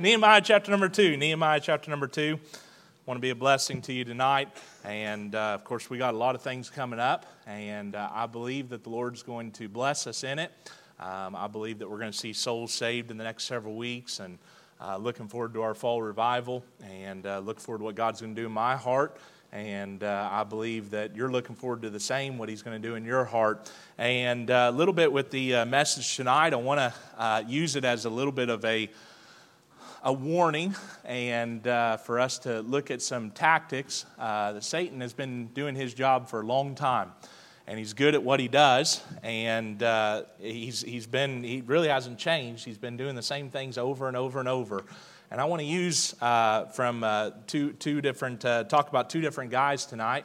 Nehemiah chapter number two. Nehemiah chapter number two. Want to be a blessing to you tonight. And uh, of course, we got a lot of things coming up. And uh, I believe that the Lord's going to bless us in it. Um, I believe that we're going to see souls saved in the next several weeks. And uh, looking forward to our fall revival. And uh, look forward to what God's going to do in my heart. And uh, I believe that you're looking forward to the same, what He's going to do in your heart. And uh, a little bit with the uh, message tonight, I want to uh, use it as a little bit of a a warning and uh, for us to look at some tactics. Uh, Satan has been doing his job for a long time, and he's good at what he does. And uh, he's, he's been, he really hasn't changed. He's been doing the same things over and over and over. And I want to use uh, from uh, two, two different, uh, talk about two different guys tonight,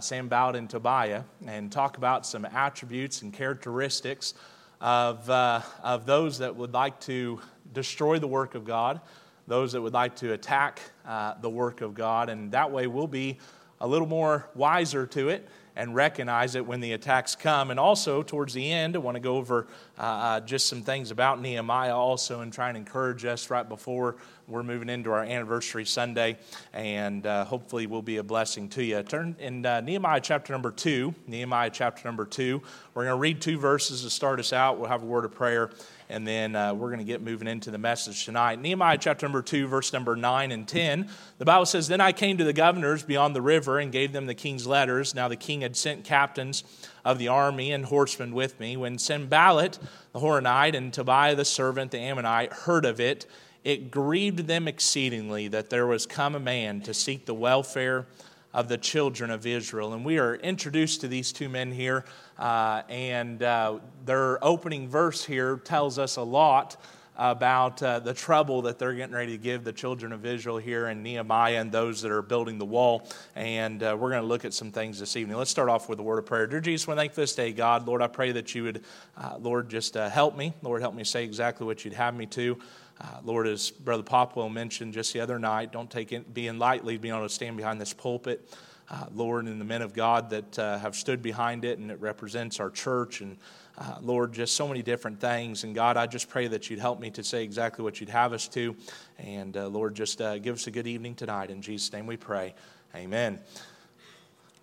Sanballat and Tobiah, and talk about some attributes and characteristics of, of those that would like to destroy the work of God, those that would like to attack uh, the work of God, and that way we'll be a little more wiser to it and recognize it when the attacks come. And also, towards the end, I want to go over uh, uh, just some things about Nehemiah also and try and encourage us right before we're moving into our anniversary Sunday. And uh, hopefully, we'll be a blessing to you. Turn in uh, Nehemiah chapter number two. Nehemiah chapter number two. We're going to read two verses to start us out. We'll have a word of prayer and then uh, we're going to get moving into the message tonight. Nehemiah chapter number 2, verse number 9 and 10. The Bible says, Then I came to the governors beyond the river and gave them the king's letters. Now the king had sent captains of the army and horsemen with me. When Sanballat the Horonite and Tobiah the servant, the Ammonite, heard of it, it grieved them exceedingly that there was come a man to seek the welfare of the children of Israel. And we are introduced to these two men here, uh, and uh, their opening verse here tells us a lot about uh, the trouble that they're getting ready to give the children of Israel here in Nehemiah and those that are building the wall. And uh, we're going to look at some things this evening. Let's start off with a word of prayer. Dear Jesus, we thank this day, God. Lord, I pray that you would, uh, Lord, just uh, help me. Lord, help me say exactly what you'd have me to. Uh, Lord, as Brother Popwell mentioned just the other night, don't take it being lightly, being able to stand behind this pulpit. Uh, Lord, and the men of God that uh, have stood behind it, and it represents our church. And uh, Lord, just so many different things. And God, I just pray that you'd help me to say exactly what you'd have us to. And uh, Lord, just uh, give us a good evening tonight. In Jesus' name we pray. Amen.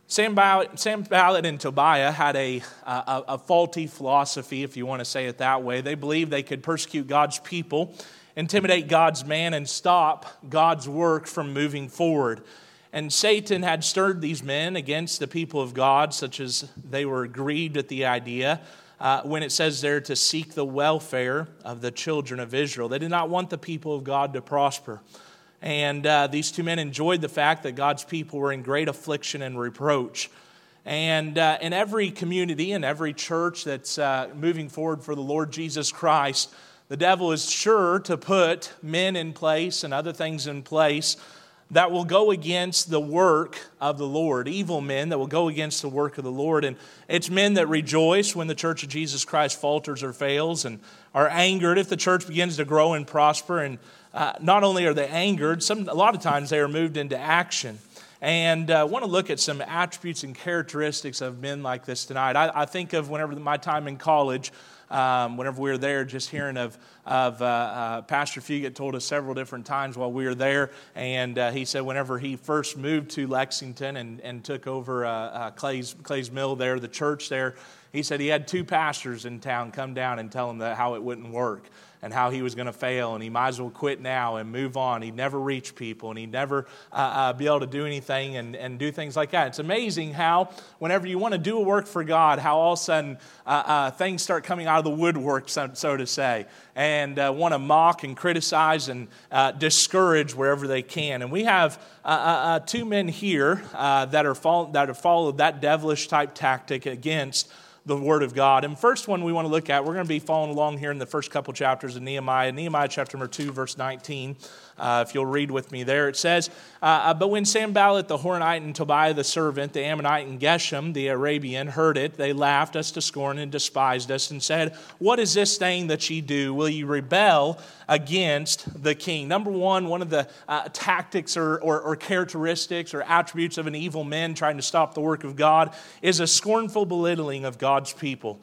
Sam, Sam, Sanballat and Tobiah had a, a, a faulty philosophy, if you want to say it that way. They believed they could persecute God's people intimidate God's man, and stop God's work from moving forward. And Satan had stirred these men against the people of God, such as they were grieved at the idea. Uh, when it says there to seek the welfare of the children of Israel, they did not want the people of God to prosper. And uh, these two men enjoyed the fact that God's people were in great affliction and reproach. And uh, in every community, in every church that's uh, moving forward for the Lord Jesus Christ, the devil is sure to put men in place and other things in place that will go against the work of the Lord, evil men that will go against the work of the Lord. And it's men that rejoice when the church of Jesus Christ falters or fails and are angered if the church begins to grow and prosper. And uh, not only are they angered, some, a lot of times they are moved into action. And I uh, want to look at some attributes and characteristics of men like this tonight. I, I think of whenever my time in college, um, whenever we were there, just hearing of, of uh, uh, Pastor Fugit told us several different times while we were there. And uh, he said whenever he first moved to Lexington and, and took over uh, uh, Clay's, Clay's Mill there, the church there, he said he had two pastors in town come down and tell him that how it wouldn't work and how he was going to fail and he might as well quit now and move on. He'd never reach people and he'd never uh, uh, be able to do anything and, and do things like that. It's amazing how, whenever you want to do a work for God, how all of a sudden uh, uh things start coming out of the woodwork, so, so to say, and uh, want to mock and criticize and uh, discourage wherever they can. And we have two men here that, are that have followed that devilish type tactic against the Word of God. And first one we want to look at, we're going to be following along here in the first couple chapters of Nehemiah. Nehemiah chapter number 2, verse 19. Uh, if you'll read with me there, it says, uh, But when Sanballat the Horonite and Tobiah the servant, the Ammonite and Geshem the Arabian heard it, they laughed us to scorn and despised us and said, What is this thing that ye do? Will ye rebel against the king? Number one, one of the uh, tactics or, or, or characteristics or attributes of an evil man trying to stop the work of God is a scornful belittling of God's people.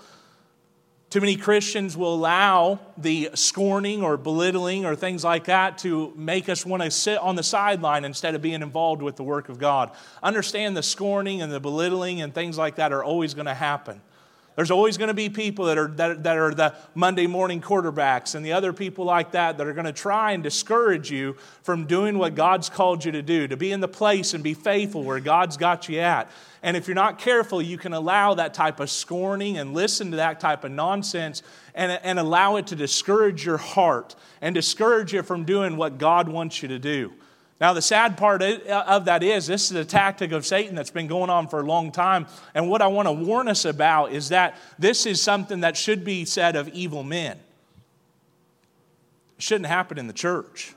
Too many Christians will allow the scorning or belittling or things like that to make us want to sit on the sideline instead of being involved with the work of God. Understand the scorning and the belittling and things like that are always going to happen. There's always going to be people that are, that, that are the Monday morning quarterbacks and the other people like that that are going to try and discourage you from doing what God's called you to do, to be in the place and be faithful where God's got you at. And if you're not careful, you can allow that type of scorning and listen to that type of nonsense and, and allow it to discourage your heart and discourage you from doing what God wants you to do. Now, the sad part uh, of that is this is a tactic of Satan that's been going on for a long time. And what I want to warn us about is that this is something that should be said of evil men. It shouldn't happen in the church.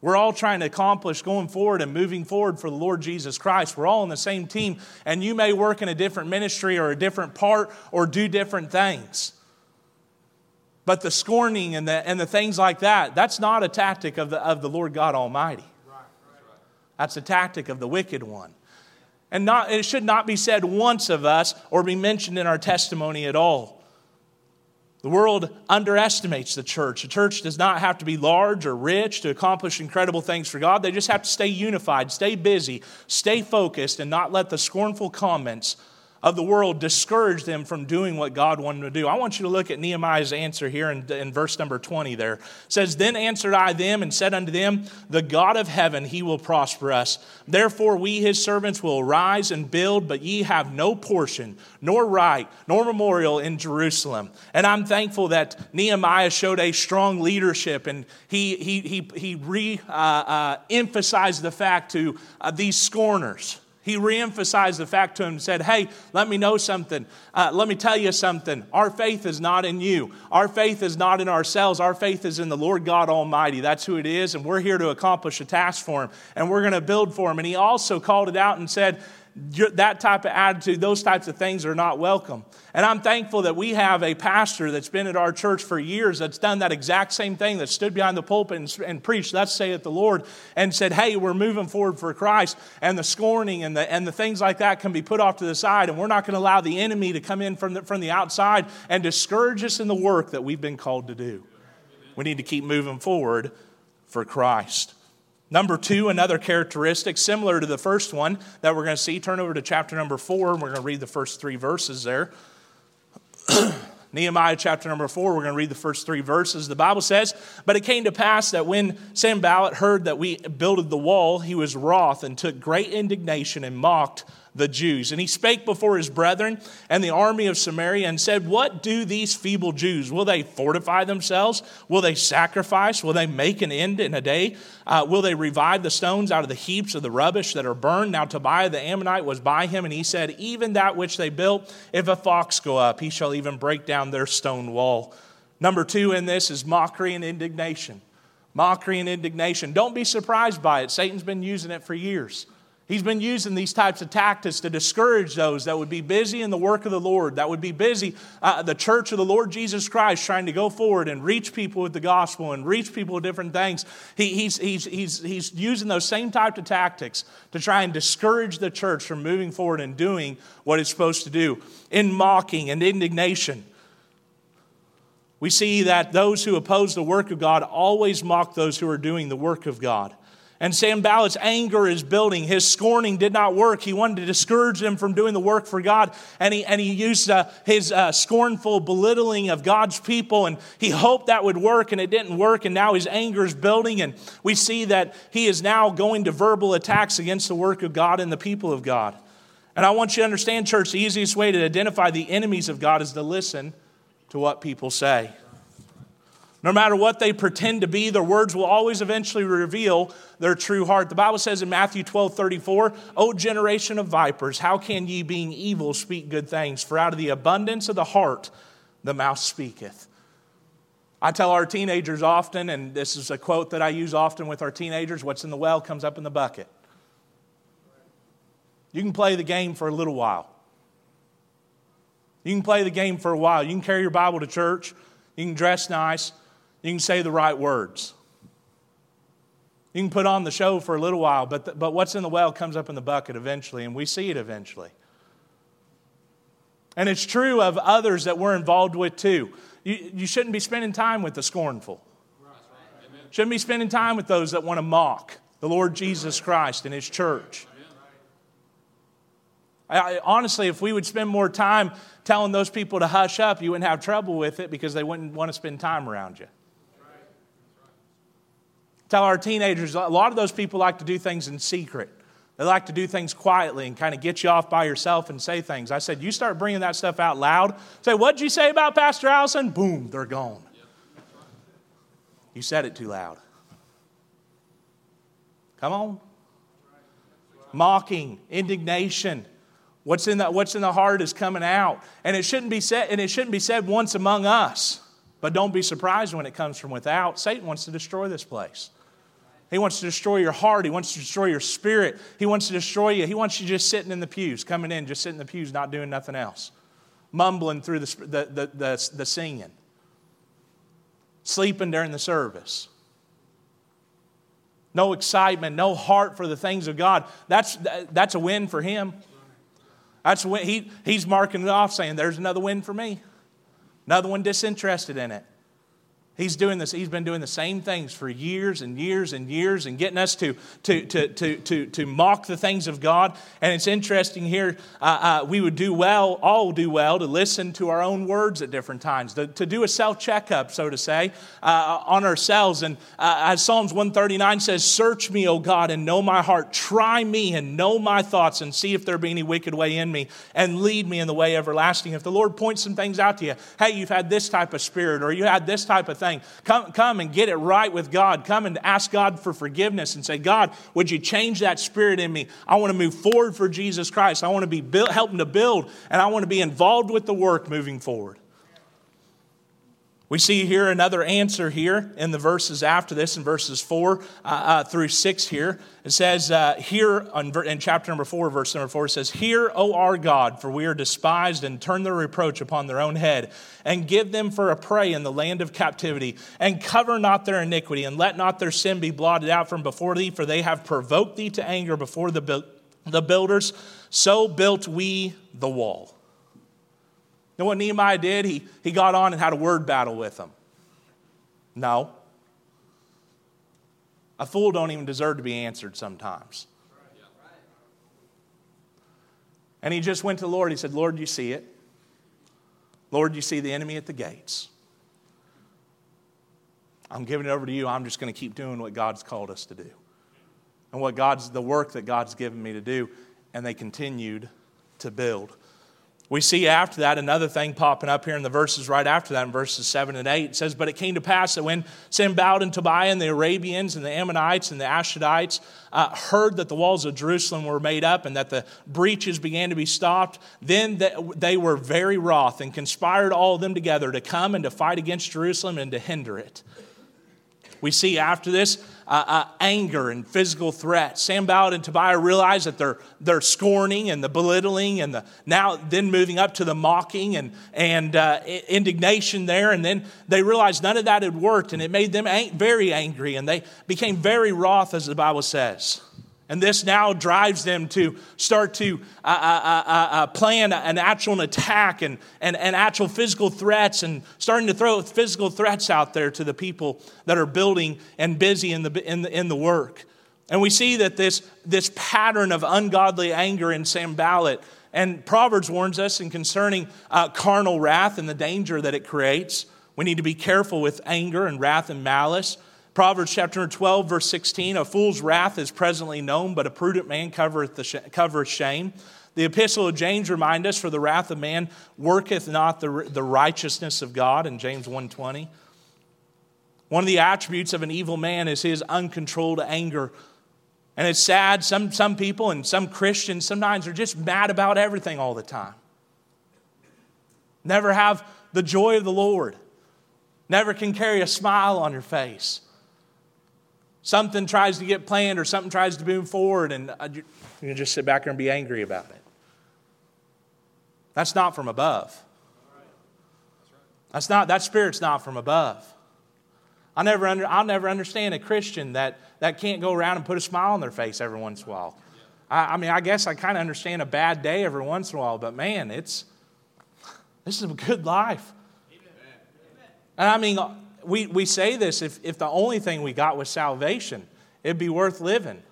We're all trying to accomplish going forward and moving forward for the Lord Jesus Christ. We're all on the same team, and you may work in a different ministry or a different part or do different things. But the scorning and the, and the things like that, that's not a tactic of the, of the Lord God Almighty. That's a tactic of the wicked one. And not, it should not be said once of us or be mentioned in our testimony at all. The world underestimates the church. The church does not have to be large or rich to accomplish incredible things for God. They just have to stay unified, stay busy, stay focused, and not let the scornful comments of the world discouraged them from doing what God wanted them to do. I want you to look at Nehemiah's answer here in, in, verse number 20 there. It says, Then answered I them and said unto them, The God of heaven, he will prosper us. Therefore we his servants will rise and build, but ye have no portion, nor right, nor memorial in Jerusalem. And I'm thankful that Nehemiah showed a strong leadership and he, he, he, he re uh, uh, emphasized the fact to uh, these scorners he reemphasized the fact to him and said, Hey, let me know something. Uh, let me tell you something. Our faith is not in you. Our faith is not in ourselves. Our faith is in the Lord God Almighty. That's who it is. And we're here to accomplish a task for him. And we're going to build for him. And he also called it out and said, that type of attitude, those types of things are not welcome. And I'm thankful that we have a pastor that's been at our church for years that's done that exact same thing, that stood behind the pulpit and, and preached, Thus saith the Lord, and said, Hey, we're moving forward for Christ. And the scorning and the, and the things like that can be put off to the side. And we're not going to allow the enemy to come in from the, from the outside and discourage us in the work that we've been called to do. We need to keep moving forward for Christ. Number two, another characteristic similar to the first one that we're going to see. Turn over to chapter number four, and we're going to read the first three verses there. Nehemiah chapter number four, we're going to read the first three verses. The Bible says, But it came to pass that when Sanballat heard that we builded the wall, he was wroth and took great indignation and mocked the Jews. And he spake before his brethren and the army of Samaria and said, What do these feeble Jews? Will they fortify themselves? Will they sacrifice? Will they make an end in a day? Uh, will they revive the stones out of the heaps of the rubbish that are burned? Now Tobiah the Ammonite was by him, and he said, Even that which they built, if a fox go up, he shall even break down their stone wall. Number two in this is mockery and indignation. Mockery and indignation. Don't be surprised by it. Satan's been using it for years. He's been using these types of tactics to discourage those that would be busy in the work of the Lord, that would be busy, uh, the church of the Lord Jesus Christ, trying to go forward and reach people with the gospel and reach people with different things. He, he's, he's, he's, he's using those same type of tactics to try and discourage the church from moving forward and doing what it's supposed to do in mocking and indignation. We see that those who oppose the work of God always mock those who are doing the work of God. And Sanballat's anger is building. His scorning did not work. He wanted to discourage them from doing the work for God. And he, and he used uh, his uh, scornful belittling of God's people. And he hoped that would work, and it didn't work. And now his anger is building. And we see that he is now going to verbal attacks against the work of God and the people of God. And I want you to understand, church, the easiest way to identify the enemies of God is to listen to what people say. No matter what they pretend to be, their words will always eventually reveal their true heart. The Bible says in Matthew 12 34, O generation of vipers, how can ye, being evil, speak good things? For out of the abundance of the heart, the mouth speaketh. I tell our teenagers often, and this is a quote that I use often with our teenagers what's in the well comes up in the bucket. You can play the game for a little while. You can play the game for a while. You can carry your Bible to church. You can dress nice. You can say the right words. You can put on the show for a little while, but, the, but what's in the well comes up in the bucket eventually, and we see it eventually. And it's true of others that we're involved with too. You, you shouldn't be spending time with the scornful. Shouldn't be spending time with those that want to mock the Lord Jesus Christ and His church. I, honestly, if we would spend more time telling those people to hush up, you wouldn't have trouble with it because they wouldn't want to spend time around you. Tell our teenagers, a lot of those people like to do things in secret. They like to do things quietly and kind of get you off by yourself and say things. I said, You start bringing that stuff out loud. Say, What'd you say about Pastor Allison? Boom, they're gone. You said it too loud. Come on. Mocking, indignation. What's in, the, what's in the heart is coming out. And it shouldn't be said, and it shouldn't be said once among us. But don't be surprised when it comes from without. Satan wants to destroy this place. He wants to destroy your heart. He wants to destroy your spirit. He wants to destroy you. He wants you just sitting in the pews, coming in, just sitting in the pews, not doing nothing else, mumbling through the, the, the, the, the singing, sleeping during the service. No excitement, no heart for the things of God. That's, that's a win for him. That's when he, he's marking it off, saying, There's another win for me. Another one disinterested in it. He's doing this, he's been doing the same things for years and years and years and getting us to, to, to, to, to, to mock the things of God. And it's interesting here, uh, uh, we would do well, all do well, to listen to our own words at different times, to, to do a self checkup, so to say, uh, on ourselves. And uh, as Psalms 139 says, Search me, O God, and know my heart. Try me and know my thoughts, and see if there be any wicked way in me, and lead me in the way everlasting. If the Lord points some things out to you, hey, you've had this type of spirit, or you had this type of thing thing. Come, come and get it right with God. Come and ask God for forgiveness and say, God, would you change that spirit in me? I want to move forward for Jesus Christ. I want to be build, helping to build, and I want to be involved with the work moving forward. We see here another answer here in the verses after this, in verses 4 uh, uh, through 6 here. It says, uh, here on, in chapter number 4, verse number 4, it says, Hear, O our God, for we are despised, and turn their reproach upon their own head, and give them for a prey in the land of captivity, and cover not their iniquity, and let not their sin be blotted out from before thee, for they have provoked thee to anger before the, the builders. So built we the wall know what Nehemiah did? He, he got on and had a word battle with them. No. A fool don't even deserve to be answered sometimes. And he just went to the Lord. He said, Lord, you see it. Lord, you see the enemy at the gates. I'm giving it over to you. I'm just going to keep doing what God's called us to do. And what God's the work that God's given me to do. And they continued to build. We see after that another thing popping up here in the verses right after that, in verses 7 and 8. It says, But it came to pass that when Sanballat and Tobiah and the Arabians and the Ammonites and the Ashdodites uh, heard that the walls of Jerusalem were made up and that the breaches began to be stopped, then they were very wroth and conspired all of them together to come and to fight against Jerusalem and to hinder it. We see after this uh, uh, anger and physical threats. Sanballat and Tobiah realize that they're, they're scorning and the belittling and the now then moving up to the mocking and, and uh, indignation there. And then they realized none of that had worked and it made them very angry and they became very wroth, as the Bible says. And this now drives them to start to uh, uh, uh, uh, plan an actual attack and, and, and actual physical threats and starting to throw physical threats out there to the people that are building and busy in the, in the, in the work. And we see that this, this pattern of ungodly anger in Sanballat, and Proverbs warns us in concerning uh, carnal wrath and the danger that it creates. We need to be careful with anger and wrath and malice. Proverbs chapter 12, verse 16 A fool's wrath is presently known, but a prudent man covereth, the sh- covereth shame. The epistle of James remind us, for the wrath of man worketh not the, the righteousness of God in James 1.20. One of the attributes of an evil man is his uncontrolled anger. And it's sad, some, some people and some Christians sometimes are just mad about everything all the time. Never have the joy of the Lord. Never can carry a smile on your face something tries to get planned or something tries to move forward, and uh, you can just sit back there and be angry about it. That's not from above. That's not, that spirit's not from above. I never under, I'll never understand a Christian that, that can't go around and put a smile on their face every once in a while. I, I mean, I guess I kind of understand a bad day every once in a while, but man, it's, This is a good life. And I mean, we, we say this if, if the only thing we got was salvation, it'd be worth living.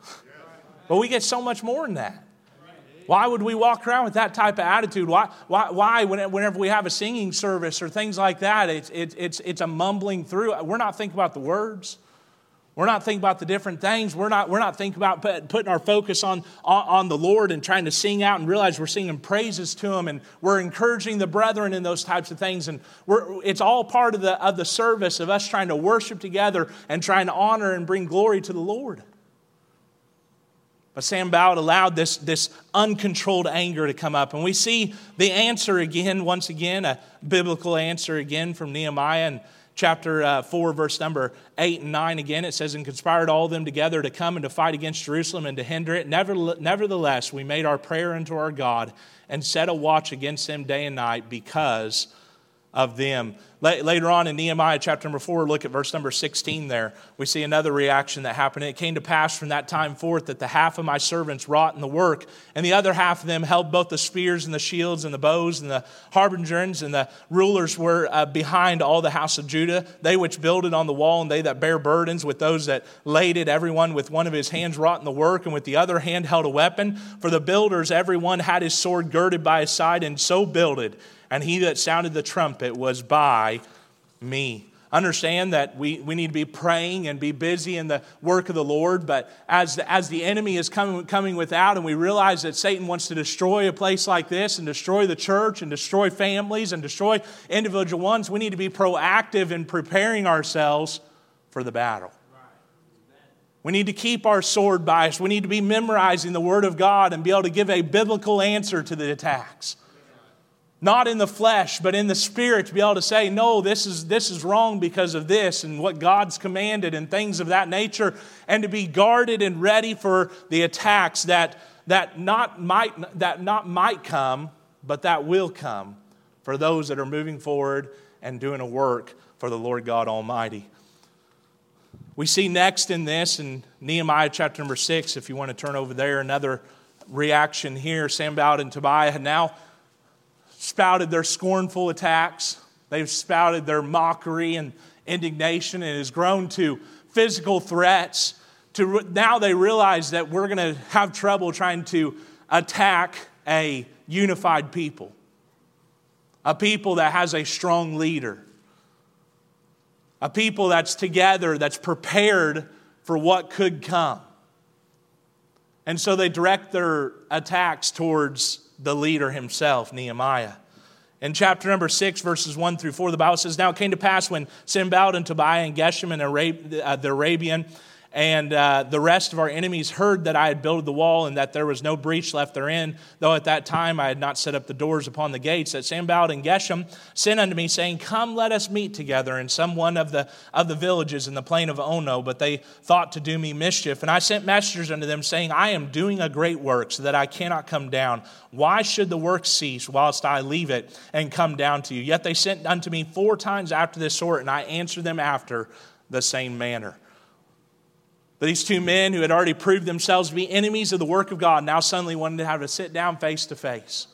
But we get so much more than that. Why would we walk around with that type of attitude? Why, why, why whenever we have a singing service or things like that, it's, it's, it's, it's a mumbling through? We're not thinking about the words. We're not thinking about the different things. We're not, we're not thinking about putting our focus on, on, on, the Lord and trying to sing out and realize we're singing praises to Him and we're encouraging the brethren in those types of things. And it's all part of the, of the service of us trying to worship together and trying to honor and bring glory to the Lord. But Sanballat allowed this, this uncontrolled anger to come up. And we see the answer again, once again, a biblical answer again from Nehemiah in chapter uh, 4, verse number 8 and 9 again. It says, And conspired all of them together to come and to fight against Jerusalem and to hinder it. Nevertheless, we made our prayer unto our God and set a watch against them day and night because of them. Later on in Nehemiah chapter number 4, look at verse number 16 there. We see another reaction that happened. It came to pass from that time forth that the half of my servants wrought in the work, and the other half of them held both the spears and the shields and the bows, and the habergeons and the rulers were uh, behind all the house of Judah. They which builded on the wall, and they that bear burdens, with those that laid it, everyone with one of his hands wrought in the work, and with the other hand held a weapon. For the builders, everyone had his sword girded by his side, and so builded and he that sounded the trumpet was by me. Understand that we, we need to be praying and be busy in the work of the Lord, but as the, as the enemy is coming, coming without, and we realize that Satan wants to destroy a place like this and destroy the church and destroy families and destroy individual ones, we need to be proactive in preparing ourselves for the battle. We need to keep our sword us. We need to be memorizing the Word of God and be able to give a biblical answer to the attacks not in the flesh, but in the spirit, to be able to say, no, this is, this is wrong because of this and what God's commanded and things of that nature, and to be guarded and ready for the attacks that, that, not, might, that not might come, but that will come for those that are moving forward and doing a work for the Lord God Almighty. We see next in this, in Nehemiah chapter number six, if you want to turn over there, another reaction here. Sanballat and Tobiah now spouted their scornful attacks, they've spouted their mockery and indignation, and has grown to physical threats. To now they realize that we're going to have trouble trying to attack a unified people, a people that has a strong leader, a people that's together, that's prepared for what could come. And so they direct their attacks towards the leader himself, Nehemiah. In chapter number 6, verses 1 through 4, the Bible says, Now it came to pass when Sanballat and Tobiah and Geshem and uh, the Arabian and uh, the rest of our enemies heard that I had built the wall and that there was no breach left therein, though at that time I had not set up the doors upon the gates, that Sanballat and Geshem sent unto me, saying, Come, let us meet together in some one of the, of the villages in the plain of Ono. But they thought to do me mischief. And I sent messengers unto them, saying, I am doing a great work, so that I cannot come down. Why should the work cease whilst I leave it and come down to you? Yet they sent unto me four times after this sort, and I answered them after the same manner. These two men who had already proved themselves to be enemies of the work of God now suddenly wanted to have to sit down face to face.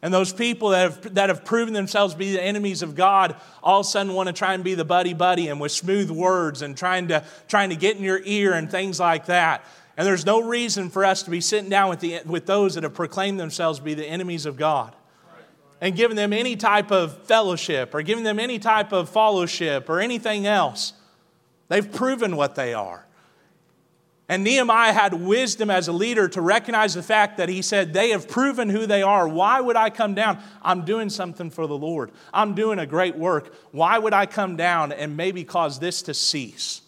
And those people that have, that have proven themselves to be the enemies of God all of a sudden want to try and be the buddy buddy and with smooth words and trying to, trying to get in your ear and things like that. And there's no reason for us to be sitting down with, the, with those that have proclaimed themselves to be the enemies of God and giving them any type of fellowship or giving them any type of fellowship or anything else. They've proven what they are. And Nehemiah had wisdom as a leader to recognize the fact that he said, They have proven who they are. Why would I come down? I'm doing something for the Lord. I'm doing a great work. Why would I come down and maybe cause this to cease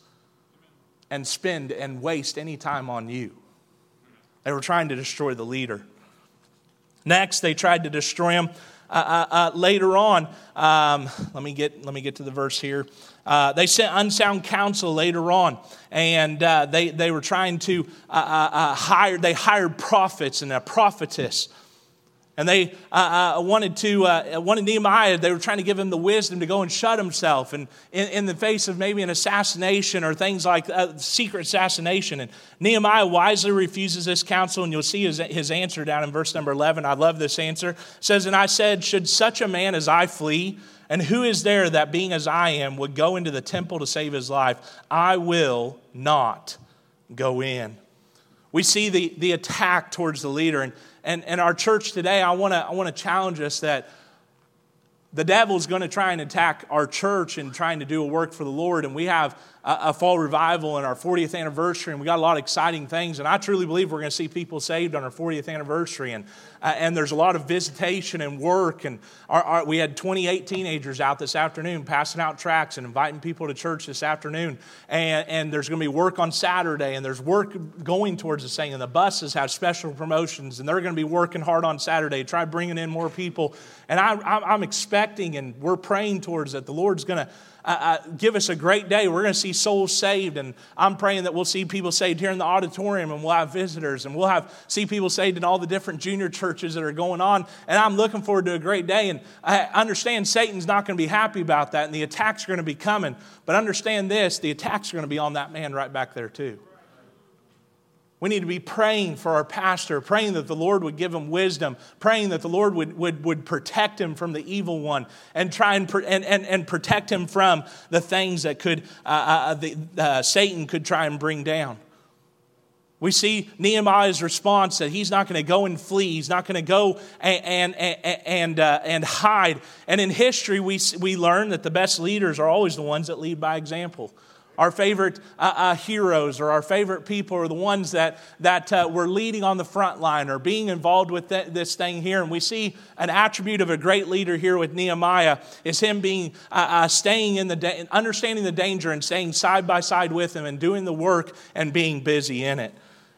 and spend and waste any time on you? They were trying to destroy the leader. Next, they tried to destroy him uh, uh, uh, later on. Um, let, me get, let me get to the verse here. Uh, they sent unsound counsel later on, and uh, they, they were trying to uh, hire, they hired prophets and a prophetess. And they uh, uh, wanted to, uh, wanted Nehemiah, they were trying to give him the wisdom to go and shut himself and in, in the face of maybe an assassination or things like uh, secret assassination. And Nehemiah wisely refuses this counsel, and you'll see his, his answer down in verse number 11. I love this answer. It says, And I said, Should such a man as I flee? And who is there that, being as I am, would go into the temple to save his life? I will not go in. We see the, the attack towards the leader. And, and, and our church today, I want to I wanna challenge us that the devil is going to try and attack our church and trying to do a work for the Lord. And we have a, fall revival and our 40th anniversary, and we got a lot of exciting things. And I truly believe we're going to see people saved on our 40th anniversary. And, uh, and there's a lot of visitation and work. And our, our, we had 28 teenagers out this afternoon passing out tracts and inviting people to church this afternoon. And, and there's going to be work on Saturday, and there's work going towards this thing. And the buses have special promotions, and they're going to be working hard on Saturday, try bringing in more people. And I, I'm expecting, and we're praying towards that the Lord's going to uh, uh, give us a great day. We're going to see souls saved, and I'm praying that we'll see people saved here in the auditorium, and we'll have visitors, and we'll have see people saved in all the different junior churches that are going on. And I'm looking forward to a great day. And I understand Satan's not going to be happy about that, and the attacks are going to be coming. But understand this: the attacks are going to be on that man right back there too. We need to be praying for our pastor, praying that the Lord would give him wisdom, praying that the Lord would, would, would protect him from the evil one and try and, and, and, and protect him from the things that could, uh, uh, the, uh, Satan could try and bring down. We see Nehemiah's response that he's not going to go and flee. He's not going to go and, and, and, uh, and hide. And in history, we, we learn that the best leaders are always the ones that lead by example. Our favorite uh, uh, heroes or our favorite people are the ones that, that uh, were leading on the front line or being involved with th- this thing here. And we see an attribute of a great leader here with Nehemiah is him being uh, uh, staying in the da- understanding the danger and staying side by side with him and doing the work and being busy in it.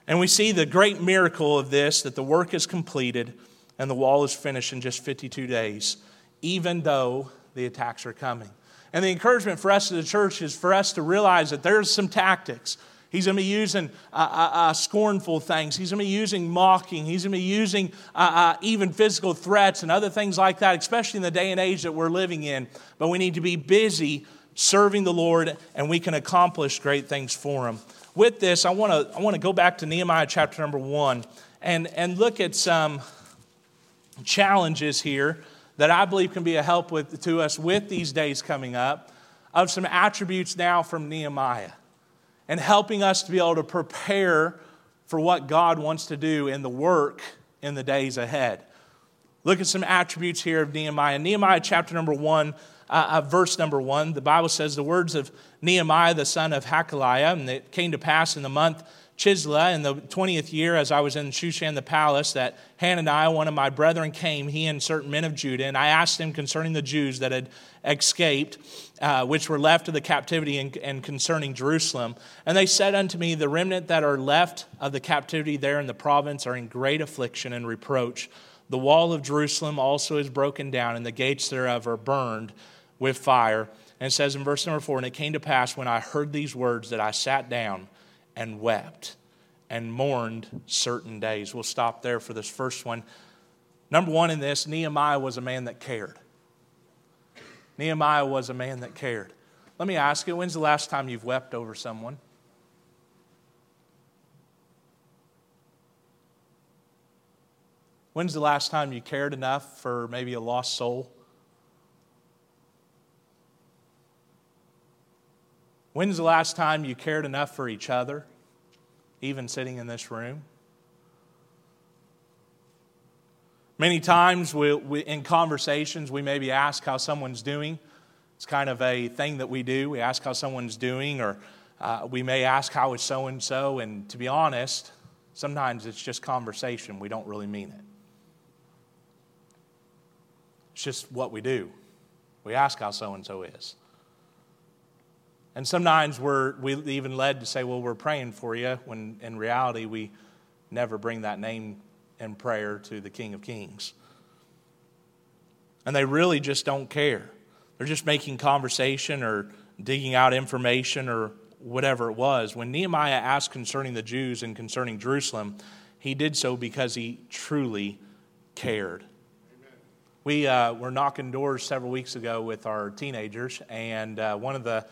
And we see the great miracle of this that the work is completed and the wall is finished in just 52 days, even though the attacks are coming. And the encouragement for us as a church is for us to realize that there's some tactics. He's going to be using uh, uh, uh, scornful things. He's going to be using mocking. He's going to be using uh, uh, even physical threats and other things like that, especially in the day and age that we're living in. But we need to be busy serving the Lord, and we can accomplish great things for Him. With this, I want to I want to go back to Nehemiah chapter number one and and look at some challenges here that I believe can be a help with, to us with these days coming up of some attributes now from Nehemiah and helping us to be able to prepare for what God wants to do in the work in the days ahead. Look at some attributes here of Nehemiah. Nehemiah chapter number one, uh, uh, verse number one, the Bible says the words of Nehemiah, the son of Hachaliah, and it came to pass in the month Chislev in the 20th year, as I was in Shushan the palace, that Hananiah, one of my brethren, came, he and certain men of Judah, and I asked him concerning the Jews that had escaped, uh, which were left of the captivity, and, and concerning Jerusalem. And they said unto me, The remnant that are left of the captivity there in the province are in great affliction and reproach. The wall of Jerusalem also is broken down, and the gates thereof are burned with fire. And it says in verse number four, And it came to pass when I heard these words that I sat down and wept and mourned certain days. We'll stop there for this first one. Number one in this, Nehemiah was a man that cared. Nehemiah was a man that cared. Let me ask you, when's the last time you've wept over someone? When's the last time you cared enough for maybe a lost soul? When's the last time you cared enough for each other, even sitting in this room? Many times we, we, in conversations, we maybe ask how someone's doing. It's kind of a thing that we do. We ask how someone's doing, or uh, we may ask, How is so and so? And to be honest, sometimes it's just conversation. We don't really mean it. It's just what we do. We ask how so and so is. And sometimes we're we even led to say, well, we're praying for you, when in reality, we never bring that name in prayer to the King of Kings. And they really just don't care. They're just making conversation or digging out information or whatever it was. When Nehemiah asked concerning the Jews and concerning Jerusalem, he did so because he truly cared. We uh, were knocking doors several weeks ago with our teenagers, and uh, one of the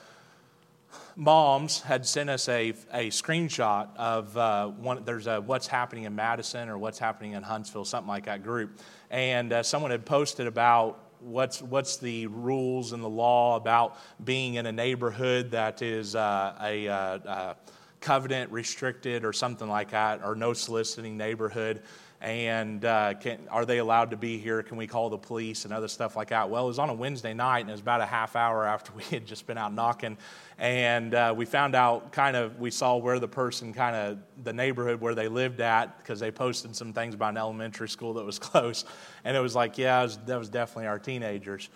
moms had sent us a, a screenshot of uh, one, there's a what's happening in Madison or what's happening in Huntsville, something like that group. And uh, someone had posted about what's, what's the rules and the law about being in a neighborhood that is uh, a uh, uh, covenant restricted or something like that, or no soliciting neighborhood and uh, can, are they allowed to be here? Can we call the police and other stuff like that? Well, it was on a Wednesday night, and it was about a half hour after we had just been out knocking, and uh, we found out kind of we saw where the person kind of the neighborhood where they lived at because they posted some things about an elementary school that was close, and it was like, yeah, was, that was definitely our teenagers.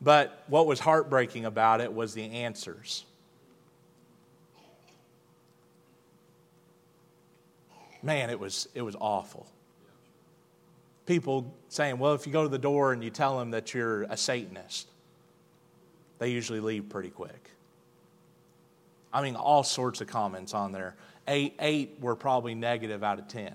But what was heartbreaking about it was the answers. Man, it was it was awful people saying, well, if you go to the door and you tell them that you're a Satanist, they usually leave pretty quick. I mean, all sorts of comments on there. Eight, eight were probably negative out of 10.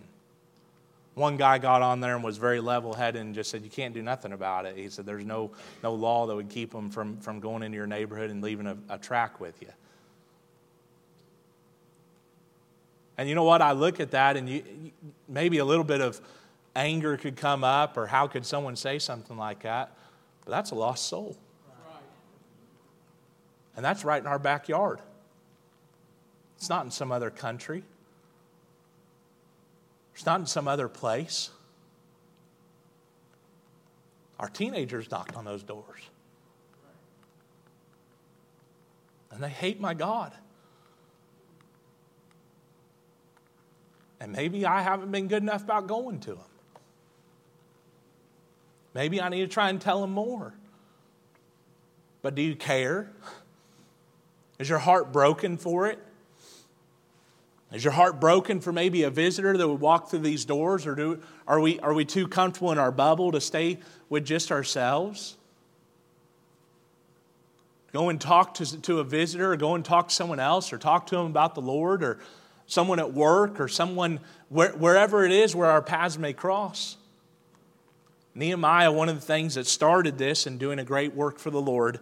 One guy got on there and was very level headed and just said, You can't do nothing about it. He said, There's no, no law that would keep them from, from going into your neighborhood and leaving a, a track with you. And you know what? I look at that and you, maybe a little bit of anger could come up, or how could someone say something like that? But that's a lost soul. And that's right in our backyard. It's not in some other country, it's not in some other place. Our teenagers knocked on those doors. And they hate my God. And maybe I haven't been good enough about going to them. Maybe I need to try and tell them more. But do you care? Is your heart broken for it? Is your heart broken for maybe a visitor that would walk through these doors? Or do, are, we, are we too comfortable in our bubble to stay with just ourselves? Go and talk to, to a visitor, or go and talk to someone else, or talk to them about the Lord, or someone at work, or someone where, wherever it is where our paths may cross. Nehemiah, one of the things that started this and doing a great work for the Lord,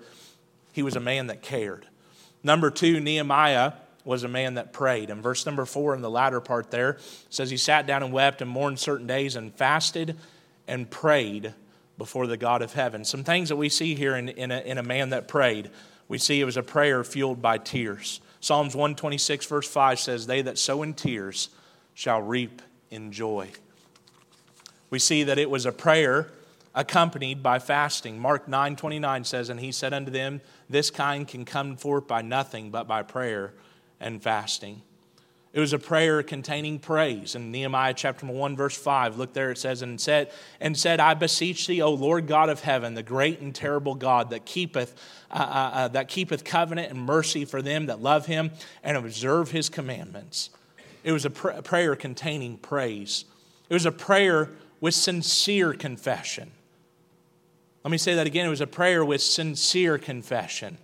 he was a man that cared. Number two, Nehemiah was a man that prayed. And verse number four in the latter part there says he sat down and wept and mourned certain days and fasted and prayed before the God of heaven. Some things that we see here in, in, a, in a man that prayed. We see it was a prayer fueled by tears. Psalms 126, verse 5 says, They that sow in tears shall reap in joy we see that it was a prayer accompanied by fasting. Mark 9:29 says, "And he said unto them, This kind can come forth by nothing but by prayer and fasting." It was a prayer containing praise. In Nehemiah chapter 1, verse 5, look there it says, and said, and said, I beseech thee, O Lord God of heaven, the great and terrible God that keepeth, uh, uh, uh, that keepeth covenant and mercy for them that love him and observe his commandments. It was a, pr- a prayer containing praise. It was a prayer with sincere confession. Let me say that again. It was a prayer with sincere confession.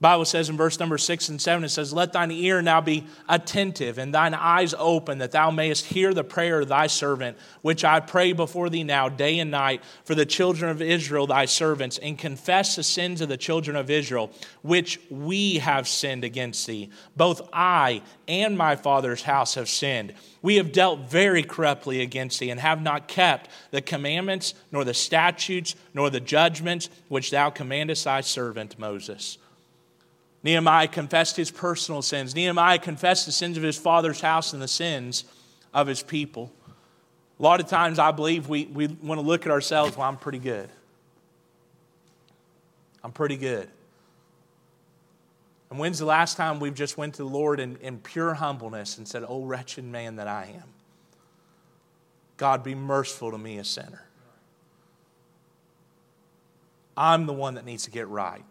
Bible says in verse number six and seven, it says, Let thine ear now be attentive and thine eyes open, that thou mayest hear the prayer of thy servant, which I pray before thee now, day and night, for the children of Israel, thy servants, and confess the sins of the children of Israel, which we have sinned against thee. Both I and my father's house have sinned. We have dealt very corruptly against thee, and have not kept the commandments, nor the statutes, nor the judgments which thou commandest thy servant Moses. Nehemiah confessed his personal sins. Nehemiah confessed the sins of his father's house and the sins of his people. A lot of times, I believe we, we want to look at ourselves, well, I'm pretty good. I'm pretty good. And when's the last time we've just went to the Lord in, in pure humbleness and said, Oh, wretched man that I am. God, be merciful to me, a sinner. I'm the one that needs to get right.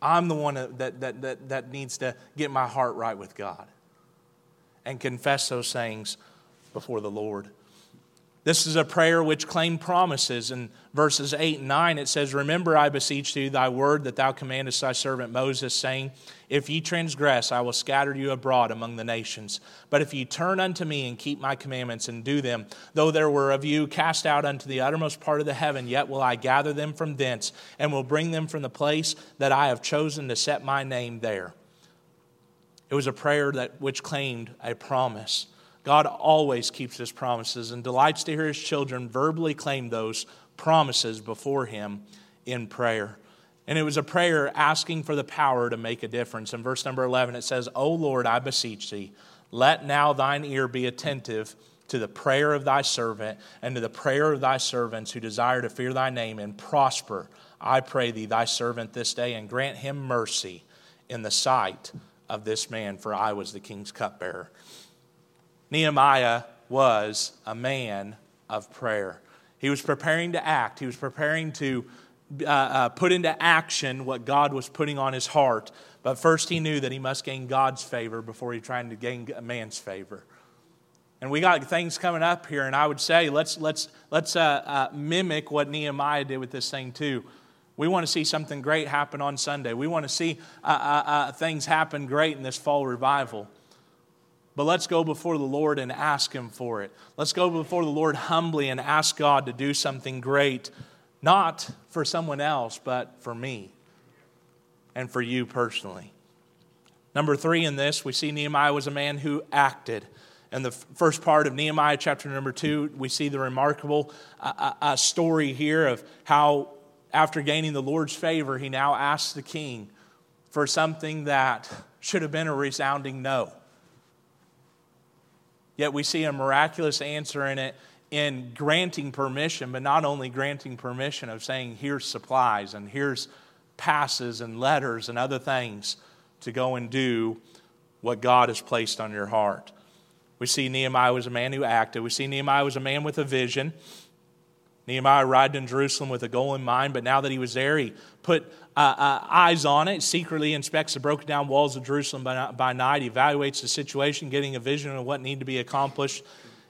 I'm the one that, that, that, that needs to get my heart right with God and confess those things before the Lord. This is a prayer which claimed promises. In verses 8 and 9, it says, Remember, I beseech thee, thy word that thou commandest thy servant Moses, saying, If ye transgress, I will scatter you abroad among the nations. But if ye turn unto me and keep my commandments and do them, though there were of you cast out unto the uttermost part of the heaven, yet will I gather them from thence, and will bring them from the place that I have chosen to set my name there. It was a prayer that which claimed a promise. God always keeps his promises and delights to hear his children verbally claim those promises before him in prayer. And it was a prayer asking for the power to make a difference. In verse number 11, it says, O Lord, I beseech thee, let now thine ear be attentive to the prayer of thy servant and to the prayer of thy servants who desire to fear thy name and prosper, I pray thee, thy servant this day, and grant him mercy in the sight of this man, for I was the king's cupbearer. Nehemiah was a man of prayer. He was preparing to act, he was preparing to uh, uh, put into action what God was putting on his heart. But first, he knew that he must gain God's favor before he tried to gain a man's favor. And we got things coming up here, and I would say let's, let's, let's uh, uh mimic what Nehemiah did with this thing, too. We want to see something great happen on Sunday. We want to see uh, uh, things happen great in this fall revival. But let's go before the Lord and ask Him for it. Let's go before the Lord humbly and ask God to do something great, not for someone else, but for me and for you personally. Number three in this, we see Nehemiah was a man who acted. In the first part of Nehemiah chapter number two, we see the remarkable uh, uh, uh story here of how, after gaining the Lord's favor, he now asks the king for something that should have been a resounding no. Yet we see a miraculous answer in it in granting permission, but not only granting permission of saying, here's supplies and here's passes and letters and other things to go and do what God has placed on your heart. We see Nehemiah was a man who acted. We see Nehemiah was a man with a vision. Nehemiah arrived in Jerusalem with a goal in mind, but now that he was there, he put uh, uh, eyes on it, secretly inspects the broken down walls of Jerusalem by, by night, evaluates the situation, getting a vision of what needed to be accomplished,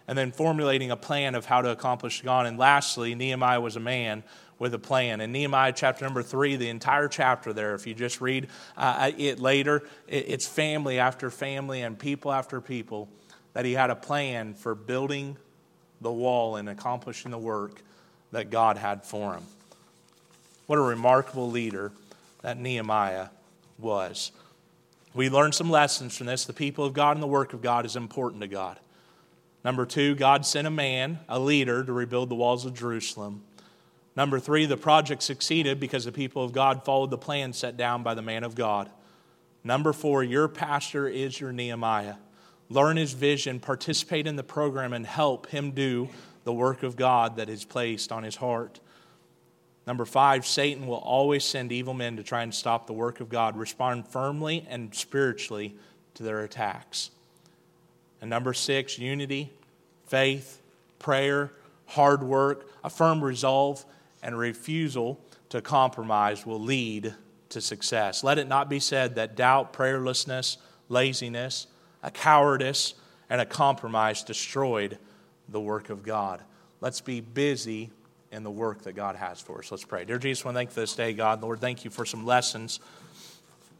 and then formulating a plan of how to accomplish God. And lastly, Nehemiah was a man with a plan. In Nehemiah chapter number three, the entire chapter there, if you just read uh, it later, it's family after family and people after people that he had a plan for building the wall and accomplishing the work that God had for him. What a remarkable leader that Nehemiah was. We learn some lessons from this. The people of God and the work of God is important to God. Number two, God sent a man, a leader, to rebuild the walls of Jerusalem. Number three, the project succeeded because the people of God followed the plan set down by the man of God. Number four, your pastor is your Nehemiah. Learn his vision, participate in the program, and help him do the work of God that is placed on his heart. Number five, Satan will always send evil men to try and stop the work of God. Respond firmly and spiritually to their attacks. And number six, unity, faith, prayer, hard work, a firm resolve, and refusal to compromise will lead to success. Let it not be said that doubt, prayerlessness, laziness, a cowardice, and a compromise destroyed the work of God. Let's be busy in the work that God has for us. Let's pray. Dear Jesus, I want to thank you for this day, God. Lord, thank you for some lessons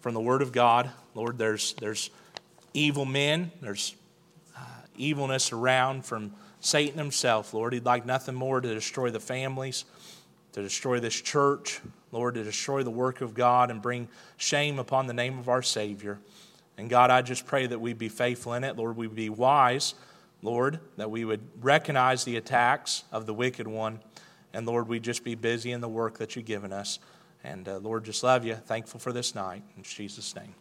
from the Word of God. Lord, there's, there's evil men, there's uh, evilness around from Satan himself. Lord, he'd like nothing more to destroy the families, to destroy this church, Lord, to destroy the work of God and bring shame upon the name of our Savior. And God, I just pray that we be faithful in it. Lord, we be wise Lord, that we would recognize the attacks of the wicked one. And Lord, we just be busy in the work that you've given us. And uh, Lord, just love you. Thankful for this night. In Jesus' name.